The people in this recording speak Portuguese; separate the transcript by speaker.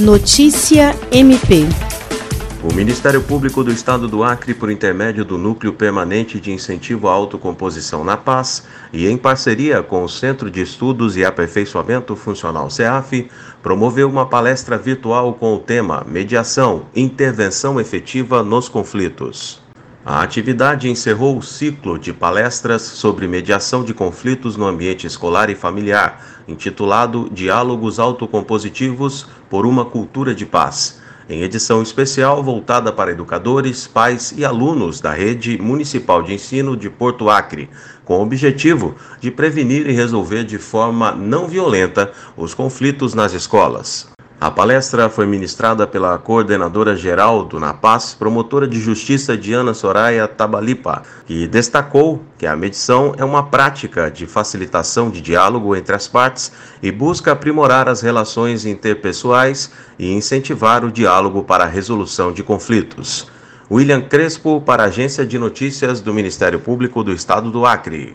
Speaker 1: Notícia MP.
Speaker 2: O Ministério Público do Estado do Acre, por intermédio do Núcleo Permanente de Incentivo à Autocomposição na Paz e em parceria com o Centro de Estudos e Aperfeiçoamento Funcional CEAF, promoveu uma palestra virtual com o tema Mediação, Intervenção Efetiva nos Conflitos. A atividade encerrou o ciclo de palestras sobre mediação de conflitos no ambiente escolar e familiar, intitulado Diálogos Autocompositivos por uma Cultura de Paz, em edição especial voltada para educadores, pais e alunos da Rede Municipal de Ensino de Porto Acre, com o objetivo de prevenir e resolver de forma não violenta os conflitos nas escolas. A palestra foi ministrada pela coordenadora geral do NAPAS, promotora de justiça Diana Soraya Tabalipa, que destacou que a medição é uma prática de facilitação de diálogo entre as partes e busca aprimorar as relações interpessoais e incentivar o diálogo para a resolução de conflitos. William Crespo, para a Agência de Notícias do Ministério Público do Estado do Acre.